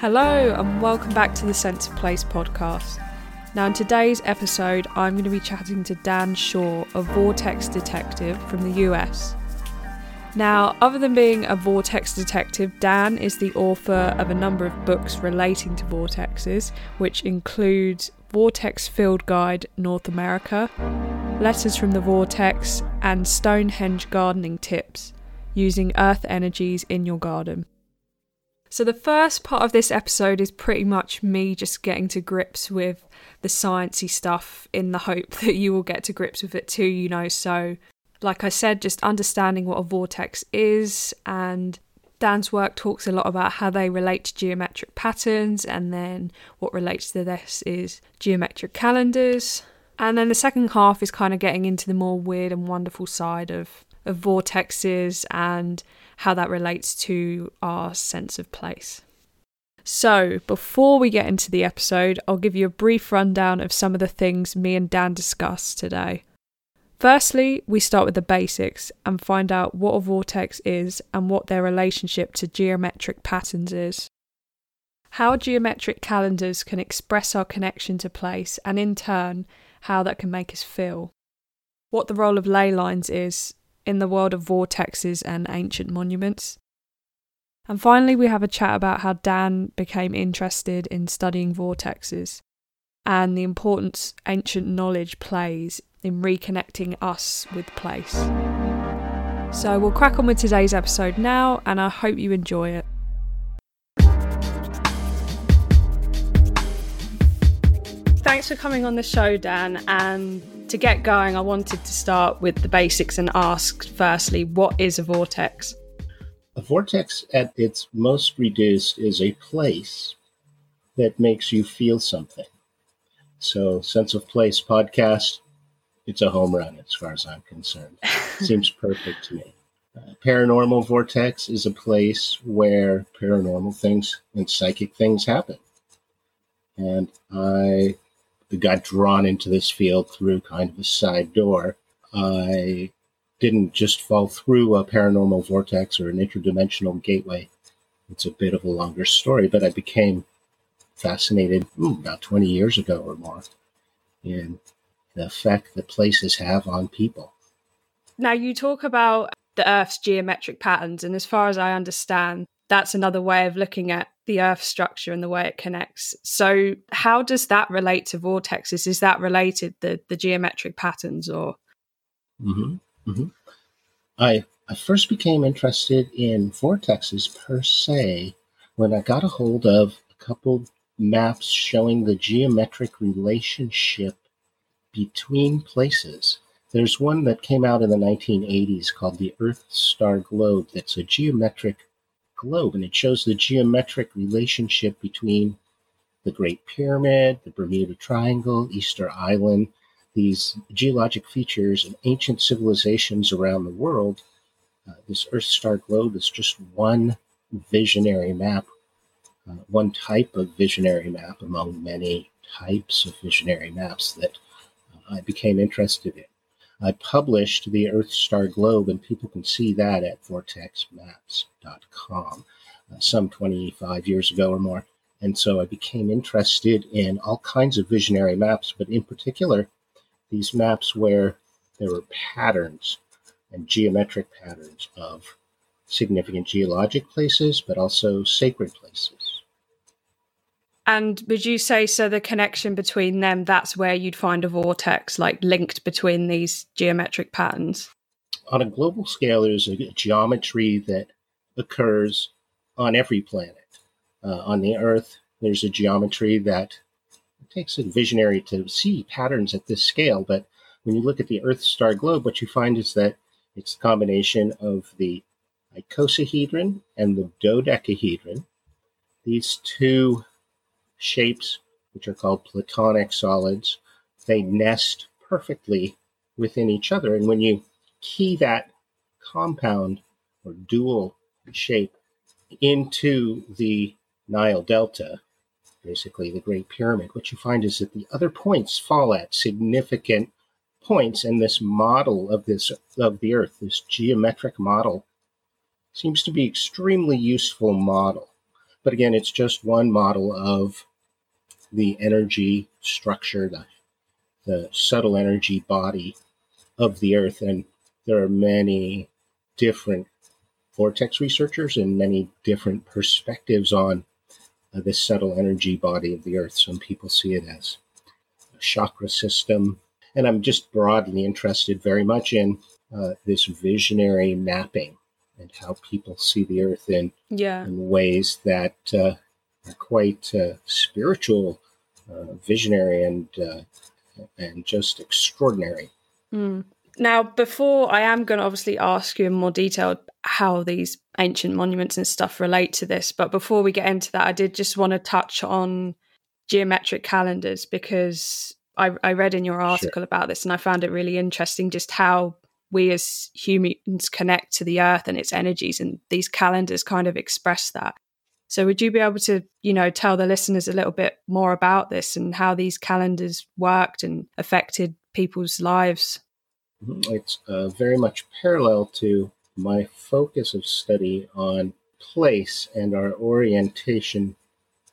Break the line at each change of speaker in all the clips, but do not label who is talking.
Hello, and welcome back to the Sense of Place podcast. Now, in today's episode, I'm going to be chatting to Dan Shaw, a vortex detective from the US. Now, other than being a vortex detective, Dan is the author of a number of books relating to vortexes, which includes Vortex Field Guide North America, Letters from the Vortex, and Stonehenge Gardening Tips using earth energies in your garden. So, the first part of this episode is pretty much me just getting to grips with the sciencey stuff in the hope that you will get to grips with it too, you know. So, like I said, just understanding what a vortex is and Dan's work talks a lot about how they relate to geometric patterns, and then what relates to this is geometric calendars. And then the second half is kind of getting into the more weird and wonderful side of, of vortexes and how that relates to our sense of place. So, before we get into the episode, I'll give you a brief rundown of some of the things me and Dan discussed today. Firstly, we start with the basics and find out what a vortex is and what their relationship to geometric patterns is. How geometric calendars can express our connection to place, and in turn, how that can make us feel. What the role of ley lines is, in the world of vortexes and ancient monuments. And finally, we have a chat about how Dan became interested in studying vortexes and the importance ancient knowledge plays in reconnecting us with place. So we'll crack on with today's episode now, and I hope you enjoy it. Thanks for coming on the show, Dan. And to get going, I wanted to start with the basics and ask firstly, what is a vortex?
A vortex, at its most reduced, is a place that makes you feel something. So, Sense of Place podcast, it's a home run as far as I'm concerned. Seems perfect to me. Uh, paranormal vortex is a place where paranormal things and psychic things happen. And I got drawn into this field through kind of a side door. I didn't just fall through a paranormal vortex or an interdimensional gateway. It's a bit of a longer story, but I became fascinated ooh, about 20 years ago or more in the effect that places have on people.
Now, you talk about the Earth's geometric patterns, and as far as I understand, that's another way of looking at the Earth structure and the way it connects. So, how does that relate to vortexes? Is that related the the geometric patterns, or?
Mm-hmm. Mm-hmm. I I first became interested in vortexes per se when I got a hold of a couple maps showing the geometric relationship between places. There's one that came out in the 1980s called the Earth Star Globe that's a geometric globe, and it shows the geometric relationship between the Great Pyramid, the Bermuda Triangle, Easter Island, these geologic features of ancient civilizations around the world. Uh, this Earth Star Globe is just one visionary map, uh, one type of visionary map among many types of visionary maps that I became interested in. I published the Earth Star Globe, and people can see that at vortexmaps.com uh, some 25 years ago or more. And so I became interested in all kinds of visionary maps, but in particular, these maps where there were patterns and geometric patterns of significant geologic places, but also sacred places.
And would you say so? The connection between them, that's where you'd find a vortex, like linked between these geometric patterns?
On a global scale, there's a geometry that occurs on every planet. Uh, on the Earth, there's a geometry that takes a visionary to see patterns at this scale. But when you look at the Earth star globe, what you find is that it's a combination of the icosahedron and the dodecahedron. These two shapes, which are called platonic solids, they nest perfectly within each other. And when you key that compound or dual shape into the Nile Delta, basically the Great Pyramid, what you find is that the other points fall at significant points, and this model of this of the Earth, this geometric model, seems to be extremely useful model. But again, it's just one model of the energy structure, the, the subtle energy body of the Earth. And there are many different vortex researchers and many different perspectives on uh, this subtle energy body of the Earth. Some people see it as a chakra system. And I'm just broadly interested very much in uh, this visionary mapping and how people see the Earth in,
yeah.
in ways that uh, quite uh, spiritual, uh, visionary, and uh, and just extraordinary.
Mm. Now, before I am going to obviously ask you in more detail how these ancient monuments and stuff relate to this, but before we get into that, I did just want to touch on geometric calendars because I, I read in your article sure. about this and I found it really interesting just how we as humans connect to the earth and its energies, and these calendars kind of express that. So, would you be able to, you know, tell the listeners a little bit more about this and how these calendars worked and affected people's lives?
Mm-hmm. It's uh, very much parallel to my focus of study on place and our orientation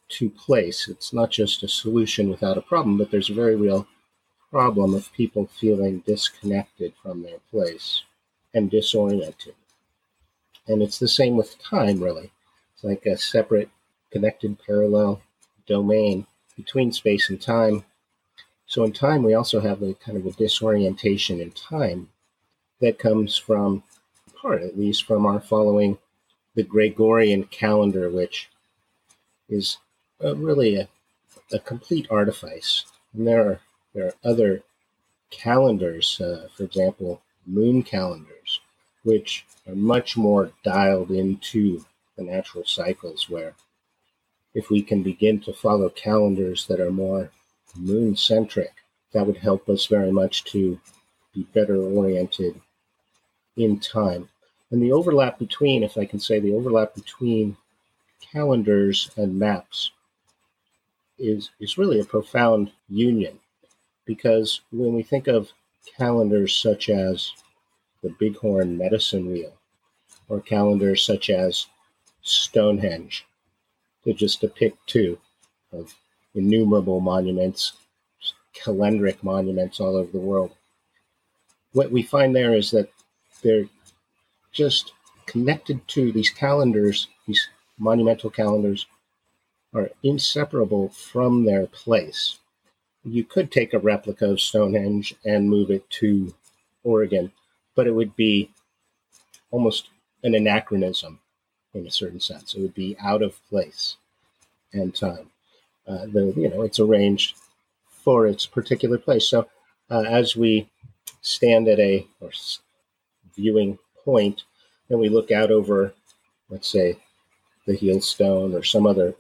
to place. It's not just a solution without a problem, but there's a very real problem of people feeling disconnected from their place and disoriented. And it's the same with time, really. It's like a separate, connected, parallel domain between space and time so in time, we also have a kind of a disorientation in time that comes from, part at least, from our following the Gregorian calendar, which is uh, really a, a complete artifice. And there are there are other calendars, uh, for example, moon calendars, which are much more dialed into the natural cycles. Where if we can begin to follow calendars that are more moon centric. That would help us very much to be better oriented in time. And the overlap between, if I can say, the overlap between calendars and maps is, is really a profound union because when we think of calendars such as the Bighorn Medicine Wheel or calendars such as Stonehenge, to just depict two of innumerable monuments, calendric monuments all over the world. What we find there is that they're just connected to these calendars, these monumental calendars, are inseparable from their place. You could take a replica of Stonehenge and move it to Oregon, but it would be almost an anachronism in a certain sense. It would be out of place and time uh, the you know it's arranged for its particular place. So uh, as we stand at a or viewing point, and we look out over, let's say, the heel stone or some other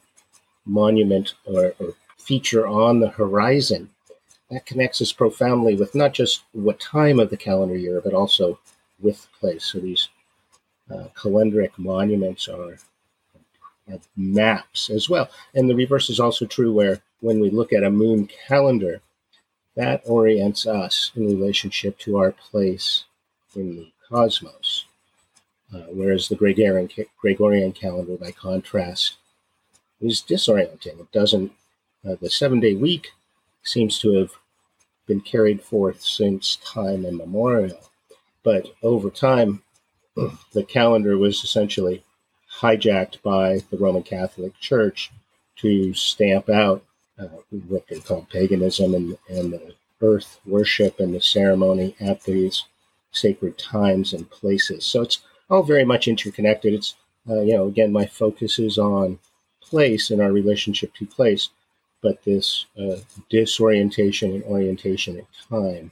monument or, or feature on the horizon, that connects us profoundly with not just what time of the calendar year, but also with place. So these uh, calendric monuments are maps as well. And the reverse is also true where when we look at a moon calendar, that orients us in relationship to our place in the cosmos. Uh, whereas the Gregorian, Gregorian calendar, by contrast, is disorienting. It doesn't, uh, the seven day week seems to have been carried forth since time immemorial. But over time, the calendar was essentially hijacked by the Roman Catholic Church to stamp out uh, what they call paganism and, and the earth worship and the ceremony at these sacred times and places. So it's all very much interconnected. It's, uh, you know, again, my focus is on place and our relationship to place, but this uh, disorientation and orientation in time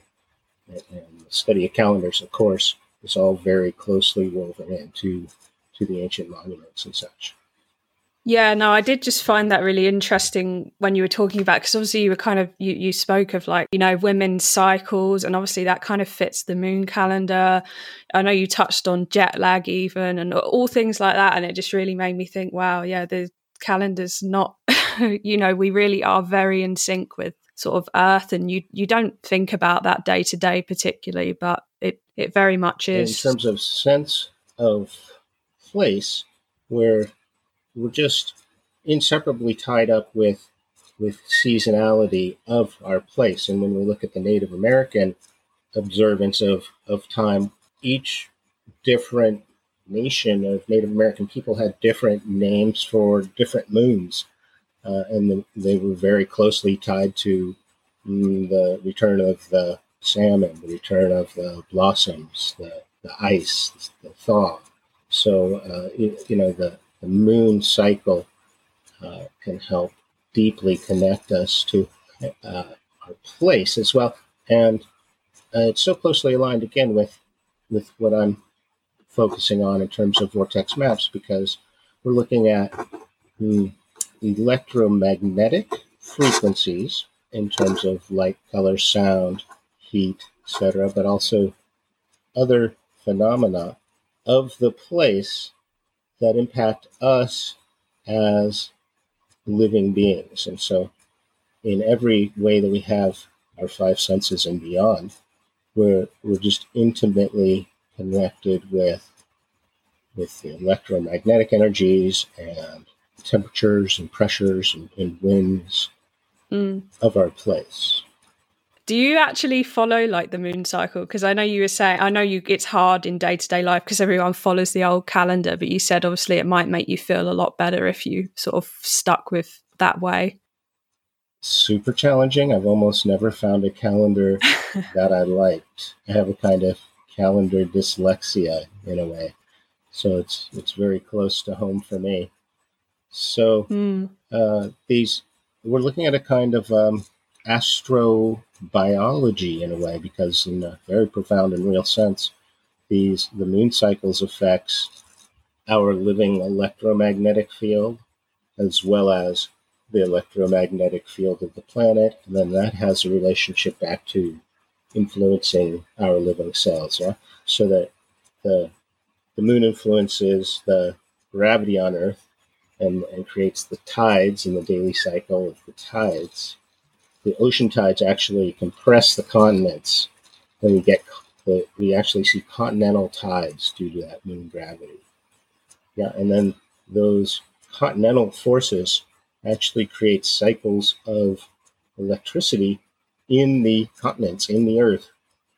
and the study of calendars, of course, is all very closely woven into to the ancient monuments and such.
Yeah, no, I did just find that really interesting when you were talking about because obviously you were kind of you, you spoke of like you know women's cycles and obviously that kind of fits the moon calendar. I know you touched on jet lag even and all things like that, and it just really made me think, wow, yeah, the calendar's not, you know, we really are very in sync with sort of Earth, and you you don't think about that day to day particularly, but it it very much is
in terms of sense of place where we're just inseparably tied up with with seasonality of our place. And when we look at the Native American observance of, of time, each different nation of Native American people had different names for different moons. Uh, and the, they were very closely tied to mm, the return of the salmon, the return of the blossoms, the, the ice, the thaw. So, uh, you, you, know, the, the moon cycle uh, can help deeply connect us to uh, our place as well. And uh, it's so closely aligned again with with what I'm focusing on in terms of vortex maps because we're looking at electromagnetic frequencies in terms of light, color, sound, heat, etc., but also other phenomena of the place that impact us as living beings. And so, in every way that we have our five senses and beyond, we're, we're just intimately connected with, with the electromagnetic energies and temperatures and pressures and, and winds mm. of our place.
Do you actually follow like the moon cycle? Because I know you were saying, I know you it's hard in day to day life because everyone follows the old calendar, but you said obviously it might make you feel a lot better if you sort of stuck with that way.
Super challenging. I've almost never found a calendar that I liked. I have a kind of calendar dyslexia in a way, so it's it's very close to home for me. So mm. uh, these we're looking at a kind of um, astrobiology in a way, because in a very profound and real sense, these the moon cycles affects our living electromagnetic field as well as the electromagnetic field of the planet, and then that has a relationship back to influencing our living cells. Yeah, so that the the moon influences the gravity on Earth and, and creates the tides and the daily cycle of the tides the ocean tides actually compress the continents. When we get we actually see continental tides due to that moon gravity. Yeah, and then those continental forces actually create cycles of electricity in the continents, in the earth,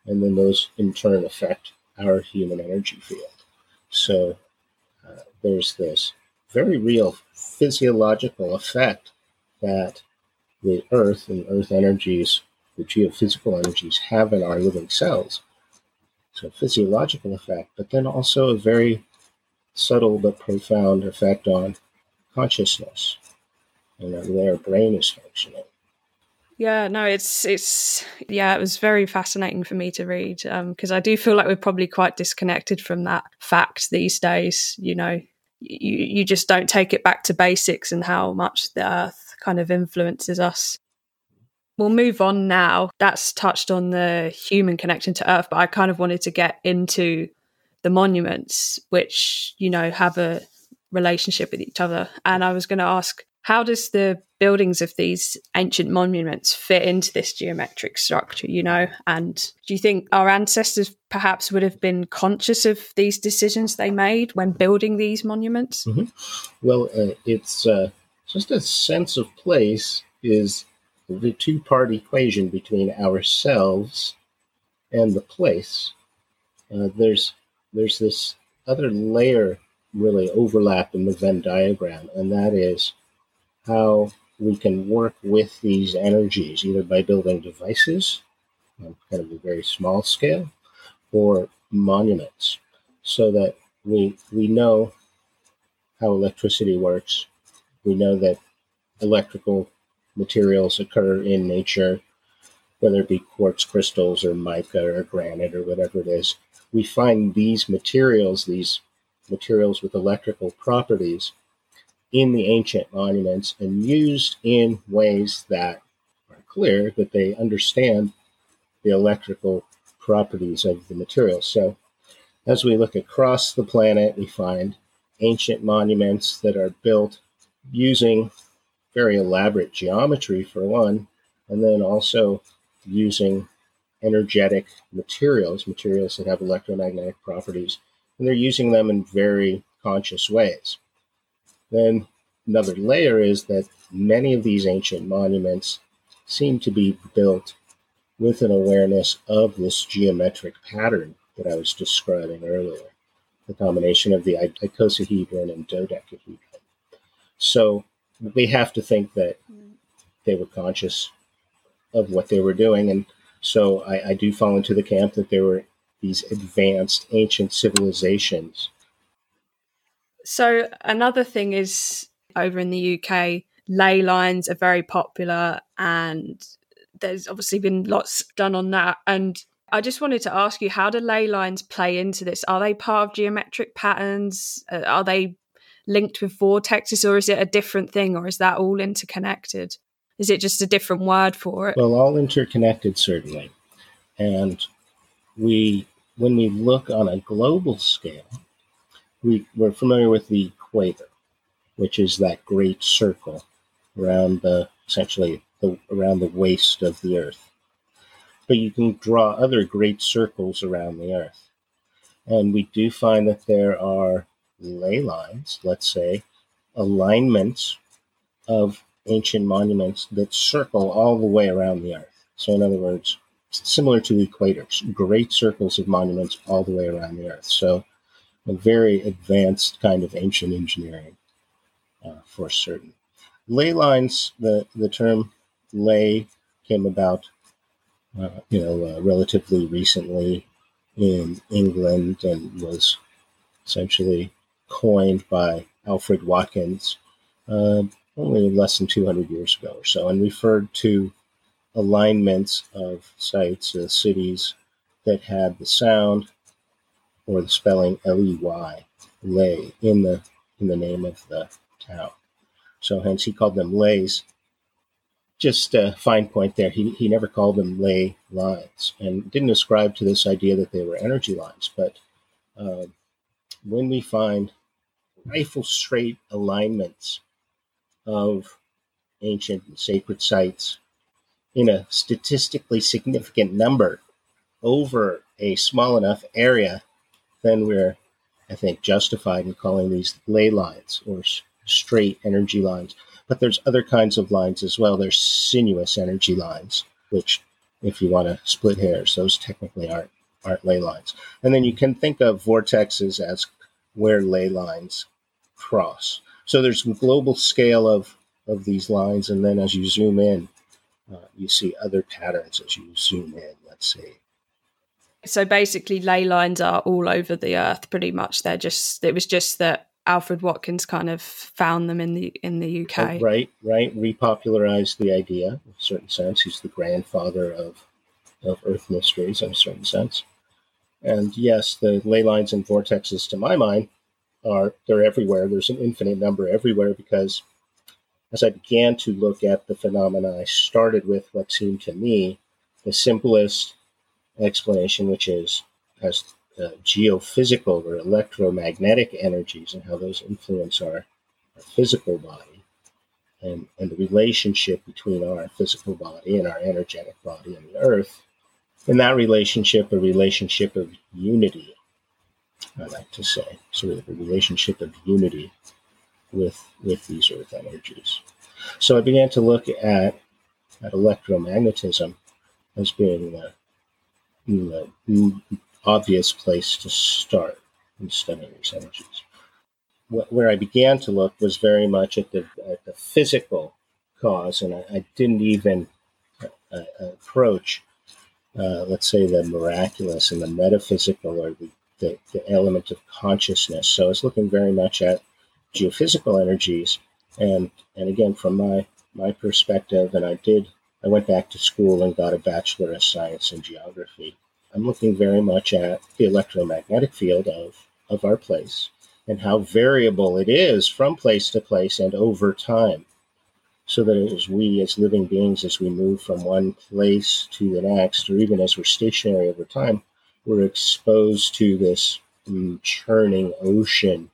and then those in turn affect our human energy field. So uh, there's this very real physiological effect that the earth and earth energies, the geophysical energies have in our living cells. So, physiological effect, but then also a very subtle but profound effect on consciousness and the way our brain is functioning.
Yeah, no, it's it's yeah, it was very fascinating for me to read because um, I do feel like we're probably quite disconnected from that fact these days. You know, you you just don't take it back to basics and how much the Earth kind of influences us. We'll move on now. That's touched on the human connection to Earth, but I kind of wanted to get into the monuments, which, you know, have a relationship with each other. And I was going to ask, how does the buildings of these ancient monuments fit into this geometric structure, you know? And do you think our ancestors perhaps would have been conscious of these decisions they made when building these monuments?
Mm-hmm. Well, uh, it's uh, just a sense of place is the two part equation between ourselves and the place. Uh, there's there's this other layer really overlap in the Venn diagram, and that is how we can work with these energies either by building devices on kind of a very small scale or monuments so that we we know how electricity works we know that electrical materials occur in nature, whether it be quartz crystals or mica or granite or whatever it is. We find these materials, these materials with electrical properties, in the ancient monuments and used in ways that are clear that they understand the electrical properties of the material. So, as we look across the planet, we find ancient monuments that are built using very elaborate geometry for one, and then also using energetic materials, materials that have electromagnetic properties, and they're using them in very conscious ways. Then another layer is that many of these ancient monuments seem to be built with an awareness of this geometric pattern that I was describing earlier the combination of the icosahedron and dodecahedron. So we have to think that they were conscious of what they were doing. And so I, I do fall into the camp that there were these advanced ancient civilizations.
So another thing is over in the UK, ley lines are very popular and there's obviously been lots done on that. And I just wanted to ask you, how do ley lines play into this? Are they part of geometric patterns? Uh, are they linked with vortexes, or is it a different thing, or is that all interconnected? Is it just a different word for it?
Well, all interconnected, certainly. And we, when we look on a global scale, we, we're familiar with the equator, which is that great circle around the essentially the, around the waist of the Earth. But you can draw other great circles around the Earth. And we do find that there are ley lines, let's say, alignments of ancient monuments that circle all the way around the Earth. So, in other words, similar to equators, great circles of monuments all the way around the Earth. So, a very advanced kind of ancient engineering uh, for certain. Ley lines, the, the term ley came about, uh, you know, uh, relatively recently in England and was essentially coined by Alfred Watkins uh, only less than 200 years ago or so, and referred to alignments of sites, uh, cities that had the sound or the spelling L-E-Y, ley, in the in the name of the town. So hence he called them leys. Just a fine point there. He, he never called them ley lines and didn't ascribe to this idea that they were energy lines. But uh, when we find rifle straight alignments of ancient and sacred sites in a statistically significant number over a small enough area, then we're, I think, justified in calling these ley lines or straight energy lines. But there's other kinds of lines as well. There's sinuous energy lines, which, if you want to split hairs, those technically aren't aren't ley lines. And then you can think of vortexes as where ley lines cross. So there's a global scale of, of these lines, and then as you zoom in, uh, you see other patterns as you zoom in, let's see.
So basically, ley lines are all over the earth, pretty much. They're just, it was just that Alfred Watkins kind of found them in the in the UK.
Oh, right, right. Repopularized the idea in a certain sense. He's the grandfather of of Earth mysteries in a certain sense. And yes, the ley lines and vortexes, to my mind, are they're everywhere. There's an infinite number everywhere because as I began to look at the phenomena, I started with what seemed to me the simplest explanation, which is as uh, geophysical or electromagnetic energies and how those influence our, our physical body and, and the relationship between our physical body and our energetic body and the earth. In that relationship, a relationship of unity I like to say, sort of a relationship of unity with with these earth energies. So I began to look at at electromagnetism as being the, the obvious place to start in studying these energies. Where I began to look was very much at the, at the physical cause, and I, I didn't even uh, uh approach, uh, let's say, the miraculous and the metaphysical or the the, the element of consciousness. So I was looking very much at geophysical energies, and and again from my my perspective, and I did I went back to school and got a bachelor of science in geography. I'm looking very much at the electromagnetic field of of our place and how variable it is from place to place and over time. So that as we, as living beings, as we move from one place to the next, or even as we're stationary over time, we're exposed to this churning ocean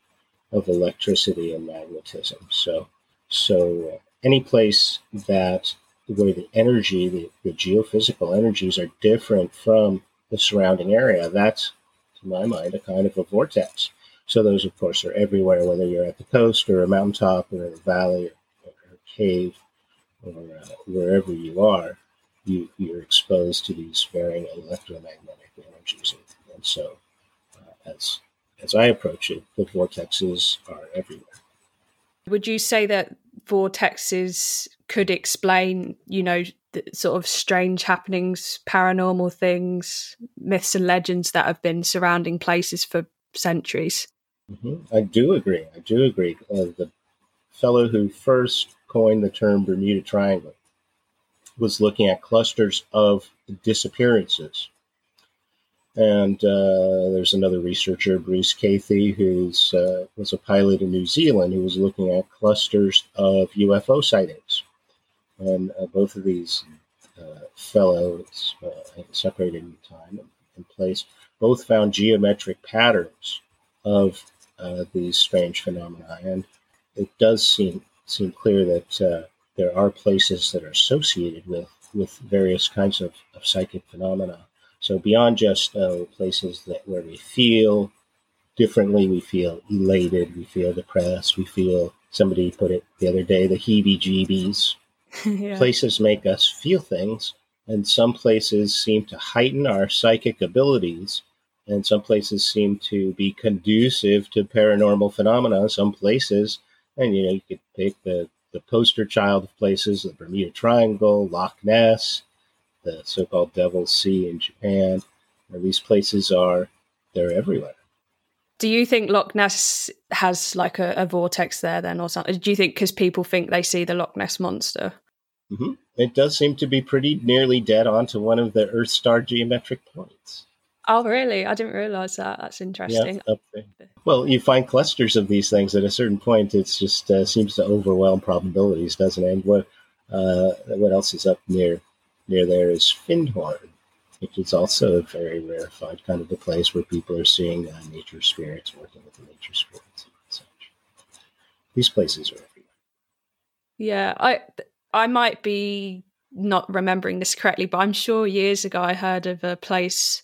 of electricity and magnetism. So, so uh, any place that where the energy, the, the geophysical energies are different from the surrounding area, that's, to my mind, a kind of a vortex. So those, of course, are everywhere, whether you're at the coast or a mountaintop or a valley or, cave or uh, wherever you are, you, you're exposed to these varying electromagnetic energies. And, and so, uh, as as I approach it, the vortexes are everywhere.
Would you say that vortexes could explain, you know, the sort of strange happenings, paranormal things, myths and legends that have been surrounding places for centuries?
Mm-hmm. I do agree. I do agree. Uh, the fellow who first coined the term Bermuda Triangle was looking at clusters of disappearances and uh, there's another researcher, Bruce Cathie, who uh, was a pilot in New Zealand, who was looking at clusters of UFO sightings. And uh, both of these uh, fellows, uh, separated in time and place, both found geometric patterns of uh, these strange phenomena. And it does seem seem clear that there are places that are associated with with various kinds of, of psychic phenomena so beyond just uh, places that where we feel differently, we feel elated, we feel depressed, we feel somebody put it the other day, the heebie-jeebies. yeah. Places make us feel things, and some places seem to heighten our psychic abilities, and some places seem to be conducive to paranormal phenomena. Some places, and you know, you could pick the the poster child of places, the Bermuda Triangle, Loch Ness, the so-called Devil's Sea in Japan. these places are they're everywhere.
Do you think Loch Ness has like a, a vortex there then, or something? Do you think because people think they see the Loch Ness monster?
Mm-hmm. It does seem to be pretty nearly dead on to one of the Earth star geometric points.
Oh, really? I didn't realize that. That's interesting. Yeah,
well, you find clusters of these things at a certain point. It just uh, seems to overwhelm probabilities, doesn't it? And what uh, what else is up near near there is Findhorn, which is also a very rarefied kind of a place where people are seeing uh, nature spirits, working with the nature spirits and such. These places are everywhere.
Yeah, I I might be not remembering this correctly, but I'm sure years ago I heard of a place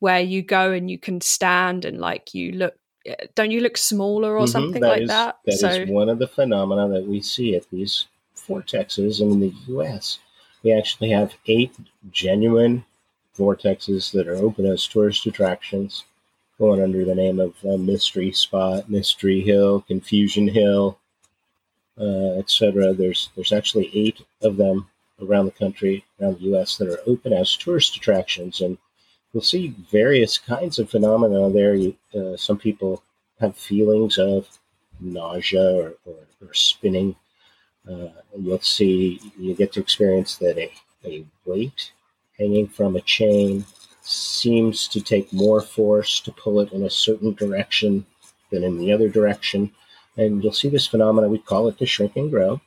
where you go and you can stand and like you look eh, don't you look smaller or mm-hmm, something that like
is,
that?
That so, is one of the phenomena that we see at these vortexes in the US we actually have eight genuine vortexes that are open as tourist attractions, going under the name of uh, Mystery Spot, Mystery Hill, Confusion Hill, uh, etc. There's there's actually eight of them around the country, around the U.S. that are open as tourist attractions, and you'll see various kinds of phenomena there. You, uh, some people have feelings of nausea or, or, or spinning uh, you'll see, you get to experience that a, a weight hanging from a chain seems to take more force to pull it in a certain direction than in the other direction. And you'll see this phenomena, we call it the shrink and grow,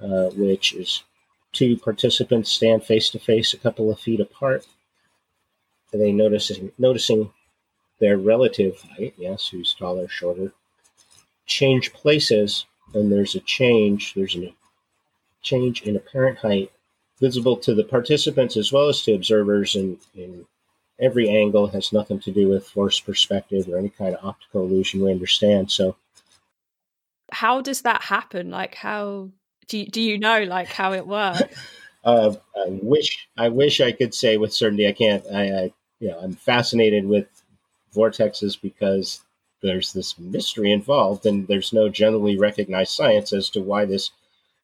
uh, which is two participants stand face to face a couple of feet apart. They noticing noticing their relative height, yes, who's taller, shorter, change places and there's a change, there's a change in apparent height visible to the participants as well as to observers in, in every angle it has nothing to do with force perspective or any kind of optical illusion we understand. So
how does that happen? Like how do you, do you know like how it works?
uh, I wish I wish I could say with certainty. I can't. I, I you know I'm fascinated with vortexes because there's this mystery involved, and there's no generally recognized science as to why this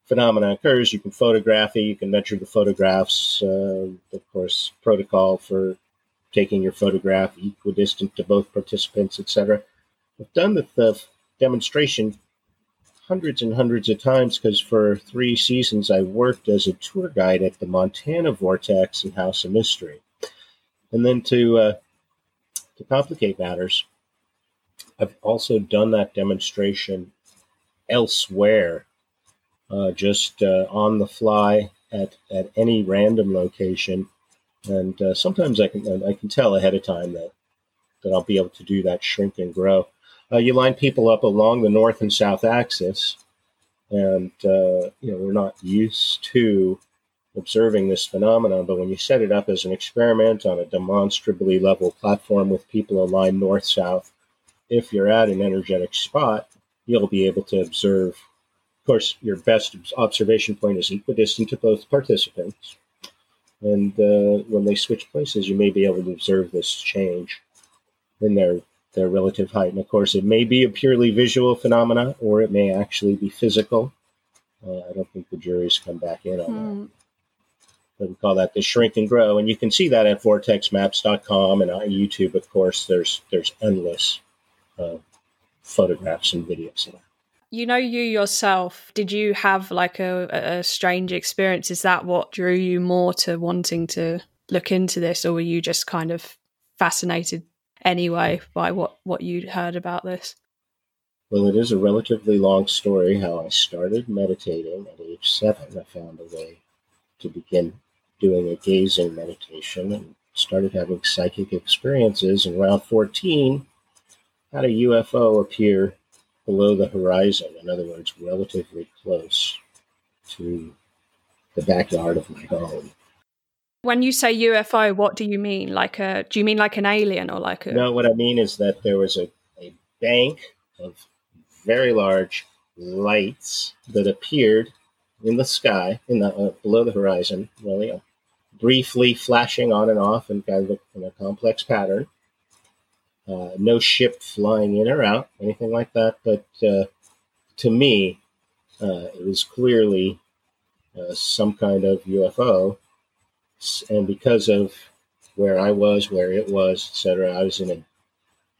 phenomenon occurs. You can photograph it, you can measure the photographs, uh, of course, protocol for taking your photograph equidistant to both participants, etc. I've done the, the demonstration hundreds and hundreds of times because for three seasons I worked as a tour guide at the Montana Vortex and House of Mystery. And then to uh, to complicate matters, I've also done that demonstration elsewhere, uh, just uh, on the fly at, at any random location. And uh, sometimes I can I can tell ahead of time that that I'll be able to do that shrink and grow. Uh, you line people up along the north and south axis, and uh, you know we're not used to observing this phenomenon. But when you set it up as an experiment on a demonstrably level platform with people aligned north south, if you're at an energetic spot, you'll be able to observe. Of course, your best observation point is equidistant to both participants. And uh, when they switch places, you may be able to observe this change in their their relative height. And of course, it may be a purely visual phenomena, or it may actually be physical. Uh, I don't think the jury's come back in on hmm. that. We call that the shrink and grow, and you can see that at vortexmaps.com and on YouTube. Of course, there's there's endless uh, photographs and videos of that.
You know, you yourself, did you have like a, a strange experience? Is that what drew you more to wanting to look into this, or were you just kind of fascinated anyway by what, what you'd heard about this?
Well, it is a relatively long story how I started meditating at age seven. I found a way to begin doing a gazing meditation and started having psychic experiences. And around 14, had a UFO appear below the horizon, in other words, relatively close to the backyard of my home.
When you say UFO, what do you mean? Like a do you mean like an alien or like a
No, what I mean is that there was a, a bank of very large lights that appeared in the sky, in the uh, below the horizon, really, briefly flashing on and off in kind of in a complex pattern. Uh, no ship flying in or out, anything like that. But uh, to me, uh, it was clearly uh, some kind of UFO. And because of where I was, where it was, etc., I was in an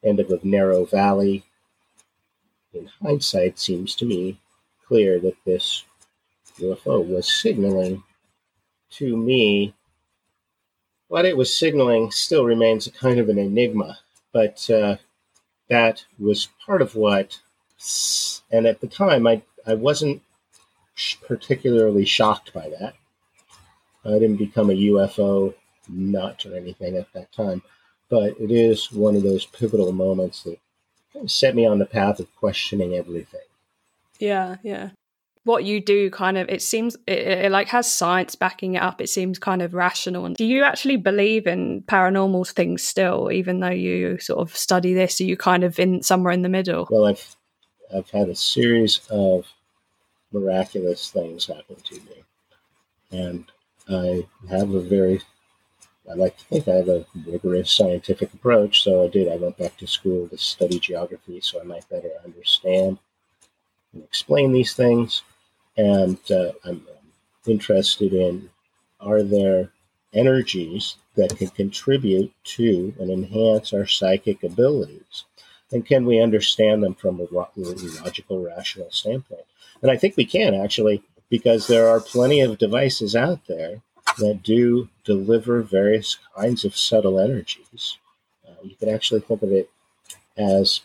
end of a narrow valley. In hindsight, seems to me clear that this UFO was signaling to me. What it was signaling still remains a kind of an enigma but uh, that was part of what. And at the time, I I wasn't particularly shocked by that. I didn't become a UFO nut or anything at that time, but it is one of those pivotal moments that kind of set me on the path of questioning everything.
Yeah, yeah what you do kind of it seems it, it, like has science backing it up. It seems kind of rational. And do you actually believe in paranormal things still even though you sort of study this? Are you kind of in somewhere in the middle?
Well i've i've had a series of miraculous things happen to me. And i have a very i like to think i have a rigorous scientific approach. So i did i went back to school to study geography so i might better understand and explain these things and uh, I'm interested in are there energies that can contribute to and enhance our psychic abilities? And can we understand them from a logical, rational standpoint? And I think we can actually, because there are plenty of devices out there that do deliver various kinds of subtle energies. Uh, you can actually think of it as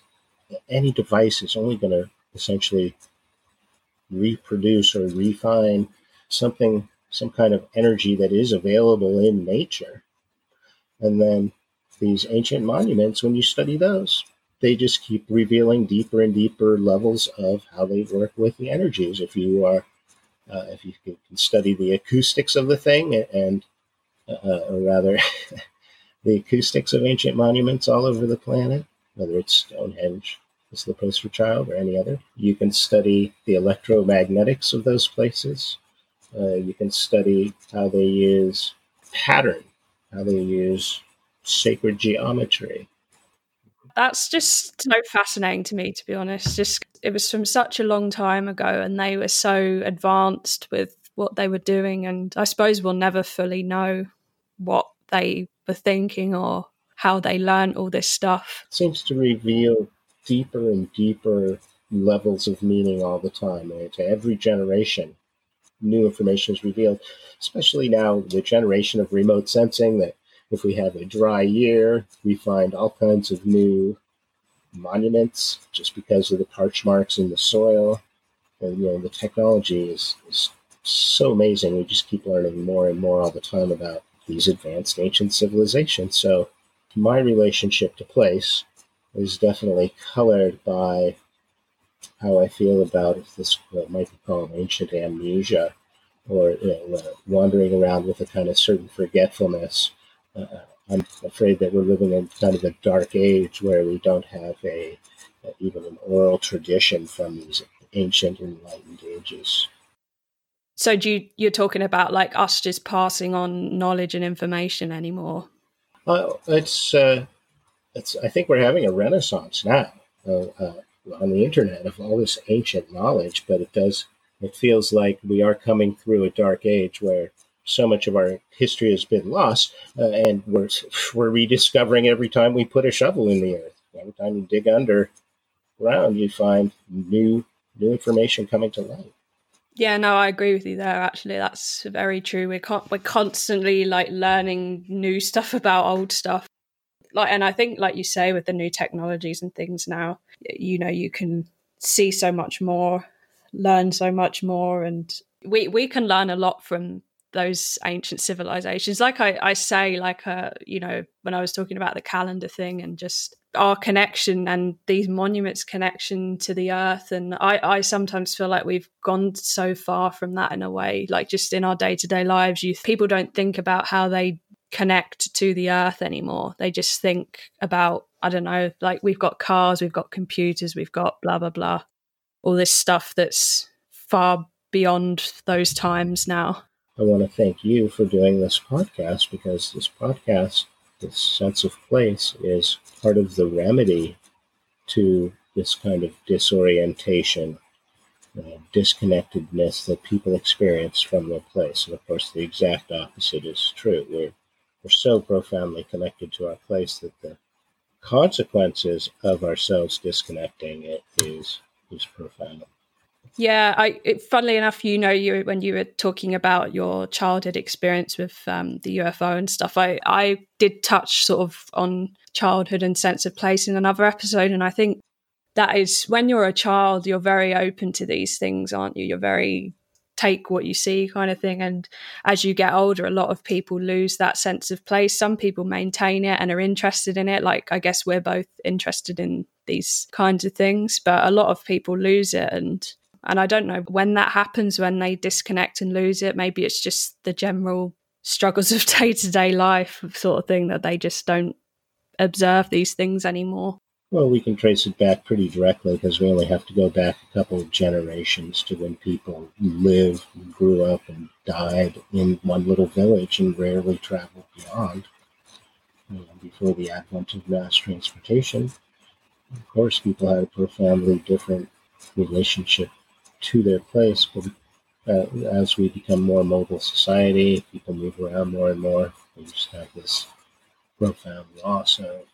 any device is only going to essentially reproduce or refine something, some kind of energy that is available in nature. And then these ancient monuments, when you study those, they just keep revealing deeper and deeper levels of how they work with the energies. If you are, uh, if you can study the acoustics of the thing, and uh, or rather, the acoustics of ancient monuments all over the planet, whether it's Stonehenge, is the poster child or any other. You can study the electromagnetics of those places. Uh, you can study how they use pattern, how they use sacred geometry.
That's just so fascinating to me, to be honest. Just it was from such a long time ago, and they were so advanced with what they were doing, and I suppose we'll never fully know what they were thinking or how they learned all this stuff.
It seems to reveal deeper and deeper levels of meaning all the time. And to every generation, new information is revealed, especially now the generation of remote sensing that if we have a dry year, we find all kinds of new monuments just because of the parch marks in the soil. And, you know, the technology is, is so amazing. We just keep learning more and more all the time about these advanced ancient civilizations. So, my relationship to place is definitely colored by how I feel about this what might be called ancient amnesia, or you know, uh, wandering around with a kind of certain forgetfulness. Uh, I'm afraid that we're living in kind of a dark age where we don't have a even an oral tradition from these ancient enlightened ages.
So do you, you're talking about like us just passing on knowledge and information anymore?
Uh, it's, uh, it's, I think we're having a renaissance now uh, uh, on the internet of all this ancient knowledge, but it does, it feels like we are coming through a dark age where so much of our history has been lost, uh, and we're, we're rediscovering every time we put a shovel in the earth. Every time you dig underground, you find new new information coming to light.
Yeah, no, I agree with you there. Actually, that's very true. We're con- we're constantly like learning new stuff about old stuff. Like, and I think, like you say, with the new technologies and things now, you know, you can see so much more, learn so much more, and we we can learn a lot from those ancient civilizations. Like I, I say, like uh, you know, when I was talking about the calendar thing and just our connection and these monuments connection to the earth and I, I sometimes feel like we've gone so far from that in a way like just in our day-to-day lives you people don't think about how they connect to the earth anymore they just think about i don't know like we've got cars we've got computers we've got blah blah blah all this stuff that's far beyond those times now
i want to thank you for doing this podcast because this podcast this sense of place is part of the remedy to this kind of disorientation, uh, disconnectedness that people experience from their place. And of course, the exact opposite is true. We're, we're so profoundly connected to our place that the consequences of ourselves disconnecting it is, is profound.
Yeah, I. It, funnily enough, you know, you when you were talking about your childhood experience with um, the UFO and stuff, I I did touch sort of on childhood and sense of place in another episode, and I think that is when you're a child, you're very open to these things, aren't you? You're very take what you see kind of thing and as you get older a lot of people lose that sense of place some people maintain it and are interested in it like i guess we're both interested in these kinds of things but a lot of people lose it and and I don't know when that happens, when they disconnect and lose it. Maybe it's just the general struggles of day to day life, sort of thing, that they just don't observe these things anymore.
Well, we can trace it back pretty directly because we only have to go back a couple of generations to when people lived, grew up, and died in one little village and rarely traveled beyond. Know, before the advent of mass transportation, of course, people had a profoundly different relationship to their place. But uh, as we become more mobile society, people move around more and more. We just have this profound loss of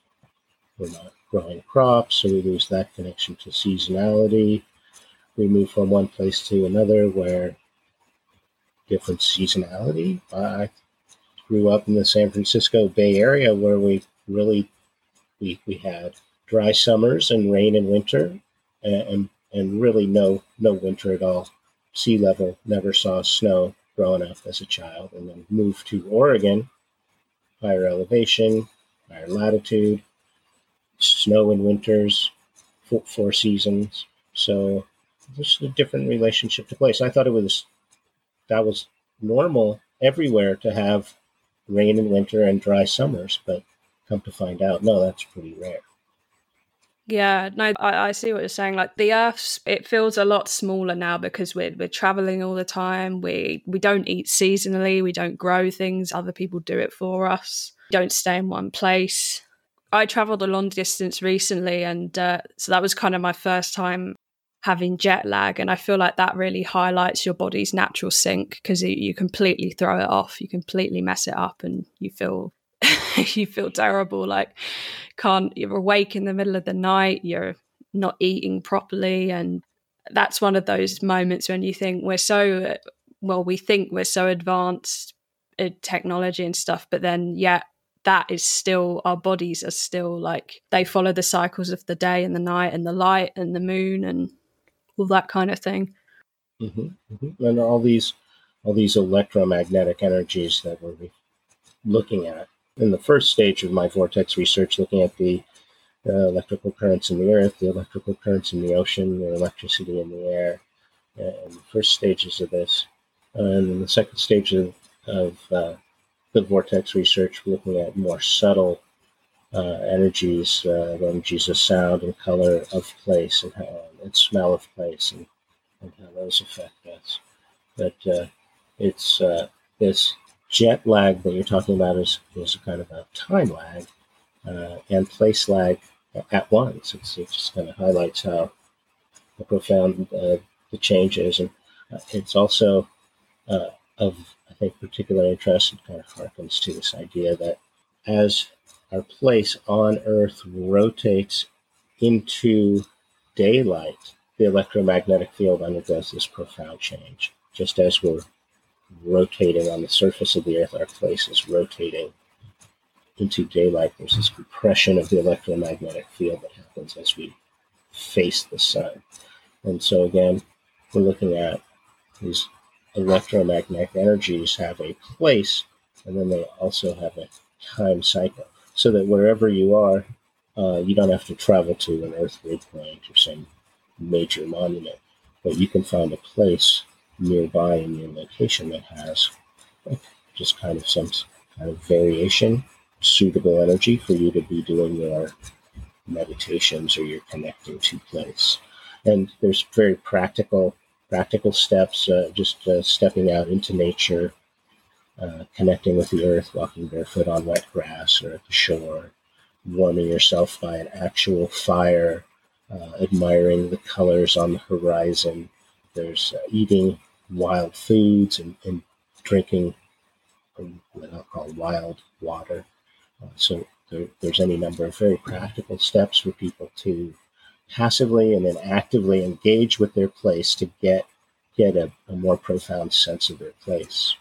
we're not growing crops, so we lose that connection to seasonality. We move from one place to another where different seasonality. I grew up in the San Francisco Bay Area where we really we, we had dry summers and rain in winter and, and and really no no winter at all. Sea level, never saw snow growing up as a child, and then moved to Oregon, higher elevation, higher latitude, snow in winters, four, four seasons. So just a different relationship to place. I thought it was that was normal everywhere to have rain in winter and dry summers, but come to find out, no, that's pretty rare.
Yeah, no, I, I, see what you're saying. Like the Earth, it feels a lot smaller now because we're we're traveling all the time. We we don't eat seasonally. We don't grow things. Other people do it for us. We don't stay in one place. I travelled a long distance recently, and uh, so that was kind of my first time having jet lag, and I feel like that really highlights your body's natural sync because you, you completely throw it off. You completely mess it up, and you feel you feel terrible like can't you're awake in the middle of the night you're not eating properly and that's one of those moments when you think we're so well we think we're so advanced technology and stuff but then yeah that is still our bodies are still like they follow the cycles of the day and the night and the light and the moon and all that kind of thing
mm-hmm, mm-hmm. and all these all these electromagnetic energies that we're looking at in the first stage of my vortex research, looking at the uh, electrical currents in the earth, the electrical currents in the ocean, the electricity in the air, and the first stages of this. and the second stage of, of uh, the vortex research, looking at more subtle uh, energies, uh, energies of sound and color of place and, how, and smell of place and, and how those affect us. But uh, it's uh, this jet lag that you're talking about is, is kind of a time lag uh, and place lag at once. It's, it just kind of highlights how profound uh, the change is. And it's also of, I think, particular interest. Kind of harkens to this idea that as our place on Earth rotates into daylight, the electromagnetic field undergoes this profound change. Just as we're rotating on the surface of the Earth, our place is rotating into daylight. There's this compression of the electromagnetic field that happens as we face the sun. And so, again, we're looking at these electromagnetic energies have a place, and then they also have a time cycle. So that wherever you are, uh, you don't have to travel to an earthly point or some major monument, but you can find a place nearby in your location that has just kind of some kind of variation, suitable energy for you to be doing your meditations or your connecting to place. And there's very practical practical steps, uh, just uh, stepping out into nature, uh, connecting with the earth, walking barefoot on wet grass or at the shore, warming yourself by an actual fire, uh, admiring the colors on the horizon. There's uh, eating wild foods and, and drinking what I'll call wild water. Uh, so there, there's any number of very practical steps for people to passively and then actively engage with their place to get get a, a more profound sense of their place.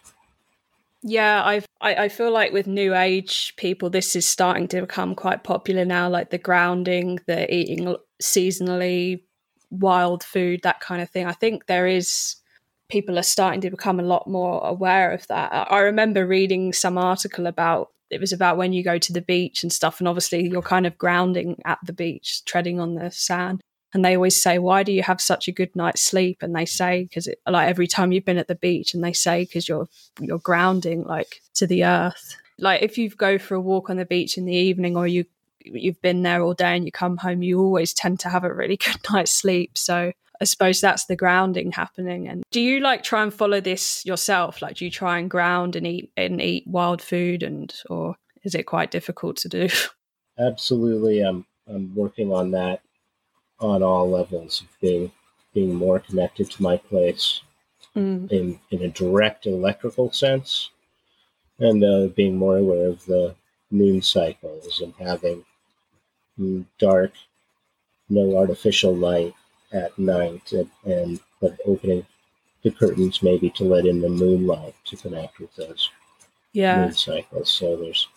Yeah, I've, I I feel like with new age people, this is starting to become quite popular now. Like the grounding, the eating seasonally wild food, that kind of thing. I think there is people are starting to become a lot more aware of that. I remember reading some article about it was about when you go to the beach and stuff, and obviously you're kind of grounding at the beach, treading on the sand. And they always say, "Why do you have such a good night's sleep?" And they say, "Because like every time you've been at the beach," and they say, "Because you're you're grounding like to the earth." Like if you go for a walk on the beach in the evening, or you you've been there all day and you come home, you always tend to have a really good night's sleep. So I suppose that's the grounding happening. And do you like try and follow this yourself? Like, do you try and ground and eat and eat wild food, and or is it quite difficult to do?
Absolutely, I'm I'm working on that on all levels of being being more connected to my place mm. in in a direct electrical sense, and uh, being more aware of the moon cycles and having dark, no artificial light at night and, and but opening the curtains maybe to let in the moonlight to connect with those
yeah.
moon cycles. So there's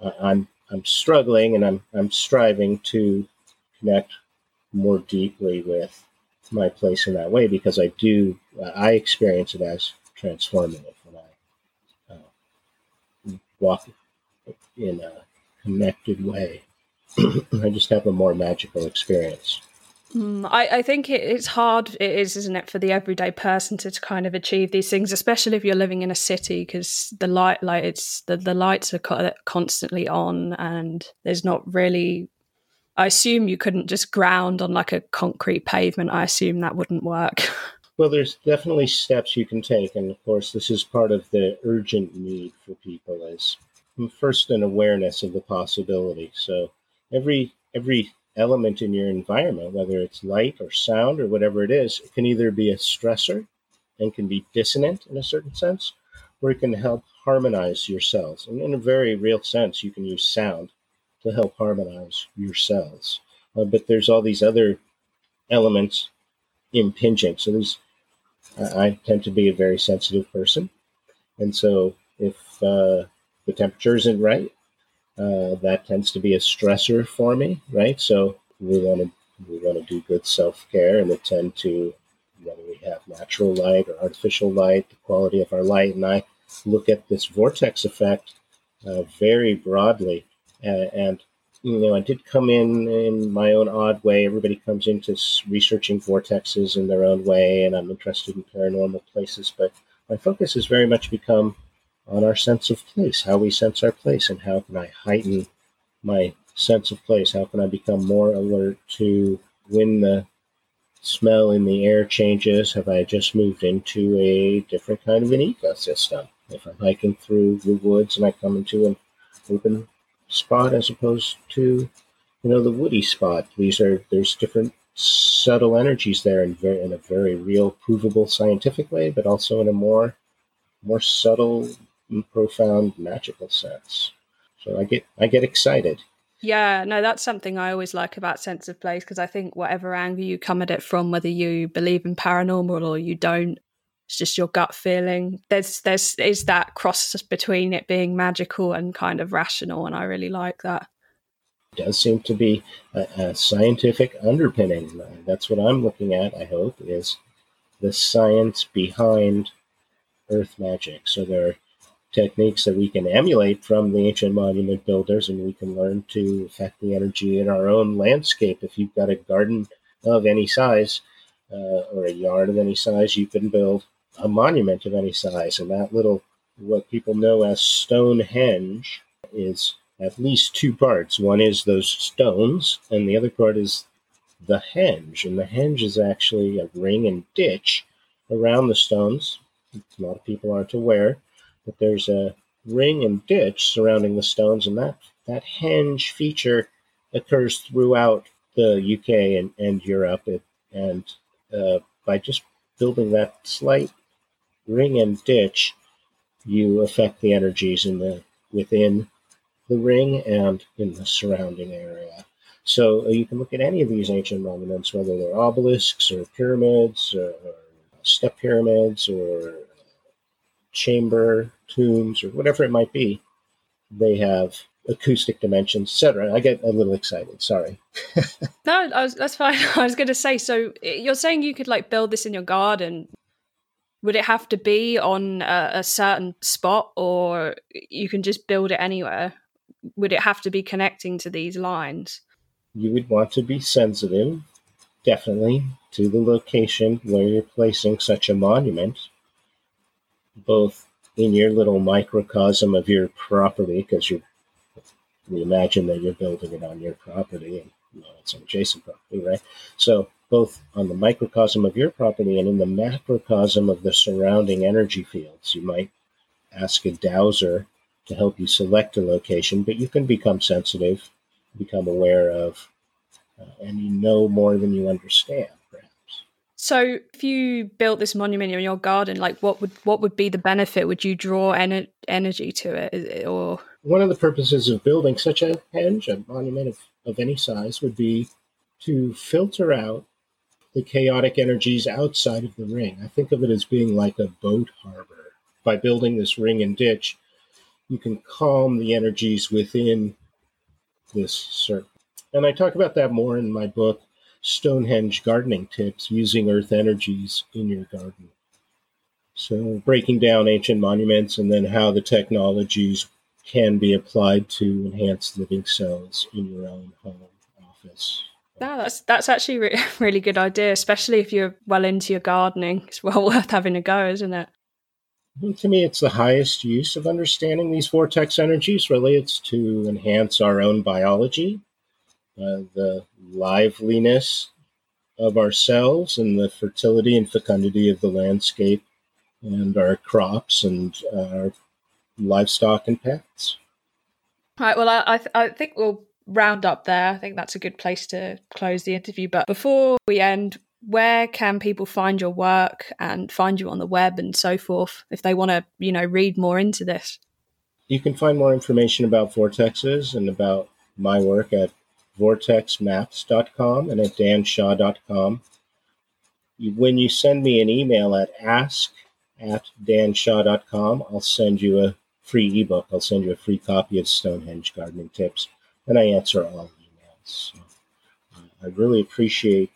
uh, I'm I'm struggling and I'm I'm striving to connect more deeply with my place in that way because I do uh, I experience it as transformative when I uh, walk in a connected way. I just have a more magical experience.
Mm, I, I think it, it's hard, it is, isn't it, for the everyday person to, to kind of achieve these things, especially if you're living in a city, because the light, like it's the, the lights are co- constantly on, and there's not really. I assume you couldn't just ground on like a concrete pavement. I assume that wouldn't work.
Well, there's definitely steps you can take, and of course, this is part of the urgent need for people is first an awareness of the possibility. So every every element in your environment, whether it's light or sound or whatever it is, it can either be a stressor and can be dissonant in a certain sense, or it can help harmonize your cells. And in a very real sense, you can use sound to help harmonize your cells. Uh, but there's all these other elements impinging. So these, I tend to be a very sensitive person, and so if uh, the temperature isn't right, uh, that tends to be a stressor for me, right? So we want to we want to do good self care, and attend to whether we have natural light or artificial light, the quality of our light, and I look at this vortex effect uh, very broadly, uh, and you know, I did come in in my own odd way. Everybody comes into researching vortexes in their own way, and I'm interested in paranormal places. But my focus has very much become on our sense of place, how we sense our place, and how can I heighten my sense of place? How can I become more alert to when the smell in the air changes? Have I just moved into a different kind of an ecosystem? If I'm hiking through the woods and I come into an open spot as opposed to, you know, the woody spot, these are there's different subtle energies there in, very, in a very real, provable scientific way, but also in a more more subtle, profound, magical sense. So I get I get excited.
Yeah, no, that's something I always like about sense of place because I think whatever angle you come at it from, whether you believe in paranormal or you don't, it's just your gut feeling. There's there's is that cross between it being magical and kind of rational, and I really like that.
It does seem to be a, a scientific underpinning. That's what I'm looking at. I hope is the science behind Earth magic. So there are techniques that we can emulate from the ancient monument builders, and we can learn to affect the energy in our own landscape. If you've got a garden of any size uh, or a yard of any size, you can build a monument of any size. And that little, what people know as Stonehenge, is at least two parts. One is those stones, and the other part is the henge. And the henge is actually a ring and ditch around the stones. A lot of people aren't aware but there's a ring and ditch surrounding the stones, and that, that henge feature occurs throughout the UK and, and Europe. It, and uh, by just building that slight ring and ditch, you affect the energies in the within the ring and in the surrounding area. So uh, you can look at any of these ancient monuments, whether they're obelisks or pyramids or, or step pyramids or chamber tombs or whatever it might be. They have acoustic dimensions, etc. I get a little excited. Sorry.
no, was, that's fine. I was going to say. So you're saying you could like build this in your garden. Would it have to be on a, a certain spot, or you can just build it anywhere? Would it have to be connecting to these lines?
You would want to be sensitive, definitely, to the location where you're placing such a monument both in your little microcosm of your property, because you we imagine that you're building it on your property and you know, it's an adjacent property, right? So both on the microcosm of your property and in the macrocosm of the surrounding energy fields. You might ask a dowser to help you select a location, but you can become sensitive, become aware of, uh, and you know more than you understand.
So, if you built this monument in your garden, like what would what would be the benefit? Would you draw en- energy to it, or
one of the purposes of building such a henge, a monument of, of any size, would be to filter out the chaotic energies outside of the ring. I think of it as being like a boat harbor. By building this ring and ditch, you can calm the energies within this circle. And I talk about that more in my book, Stonehenge gardening tips using earth energies in your garden. So, breaking down ancient monuments and then how the technologies can be applied to enhance living cells in your own home office.
No, that's that's actually a re- really good idea, especially if you're well into your gardening. It's well worth having a go, isn't it?
To me, it's the highest use of understanding these vortex energies. Really, it's to enhance our own biology uh, the liveliness of ourselves and the fertility and fecundity of the landscape and our crops and our livestock and pets.
All right. Well, I, I, th- I think we'll round up there. I think that's a good place to close the interview. But before we end, where can people find your work and find you on the web and so forth if they want to, you know, read more into this?
You can find more information about vortexes and about my work at vortexmaps.com and at danshaw.com. When you send me an email at ask at danshaw.com, I'll send you a free ebook. I'll send you a free copy of Stonehenge Gardening Tips, and I answer all emails. So, uh, I really appreciate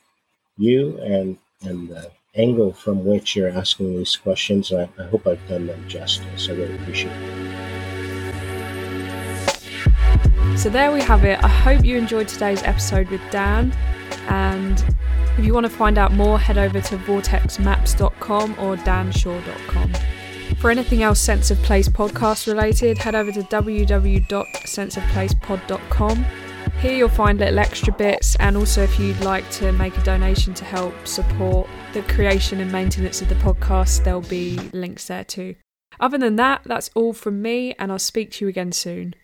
you and and the angle from which you're asking these questions. I, I hope I've done them justice. I really appreciate it.
So there we have it. I hope you enjoyed today's episode with Dan. And if you want to find out more, head over to vortexmaps.com or danshaw.com. For anything else Sense of Place podcast related, head over to www.senseofplacepod.com. Here you'll find little extra bits, and also if you'd like to make a donation to help support the creation and maintenance of the podcast, there'll be links there too. Other than that, that's all from me, and I'll speak to you again soon.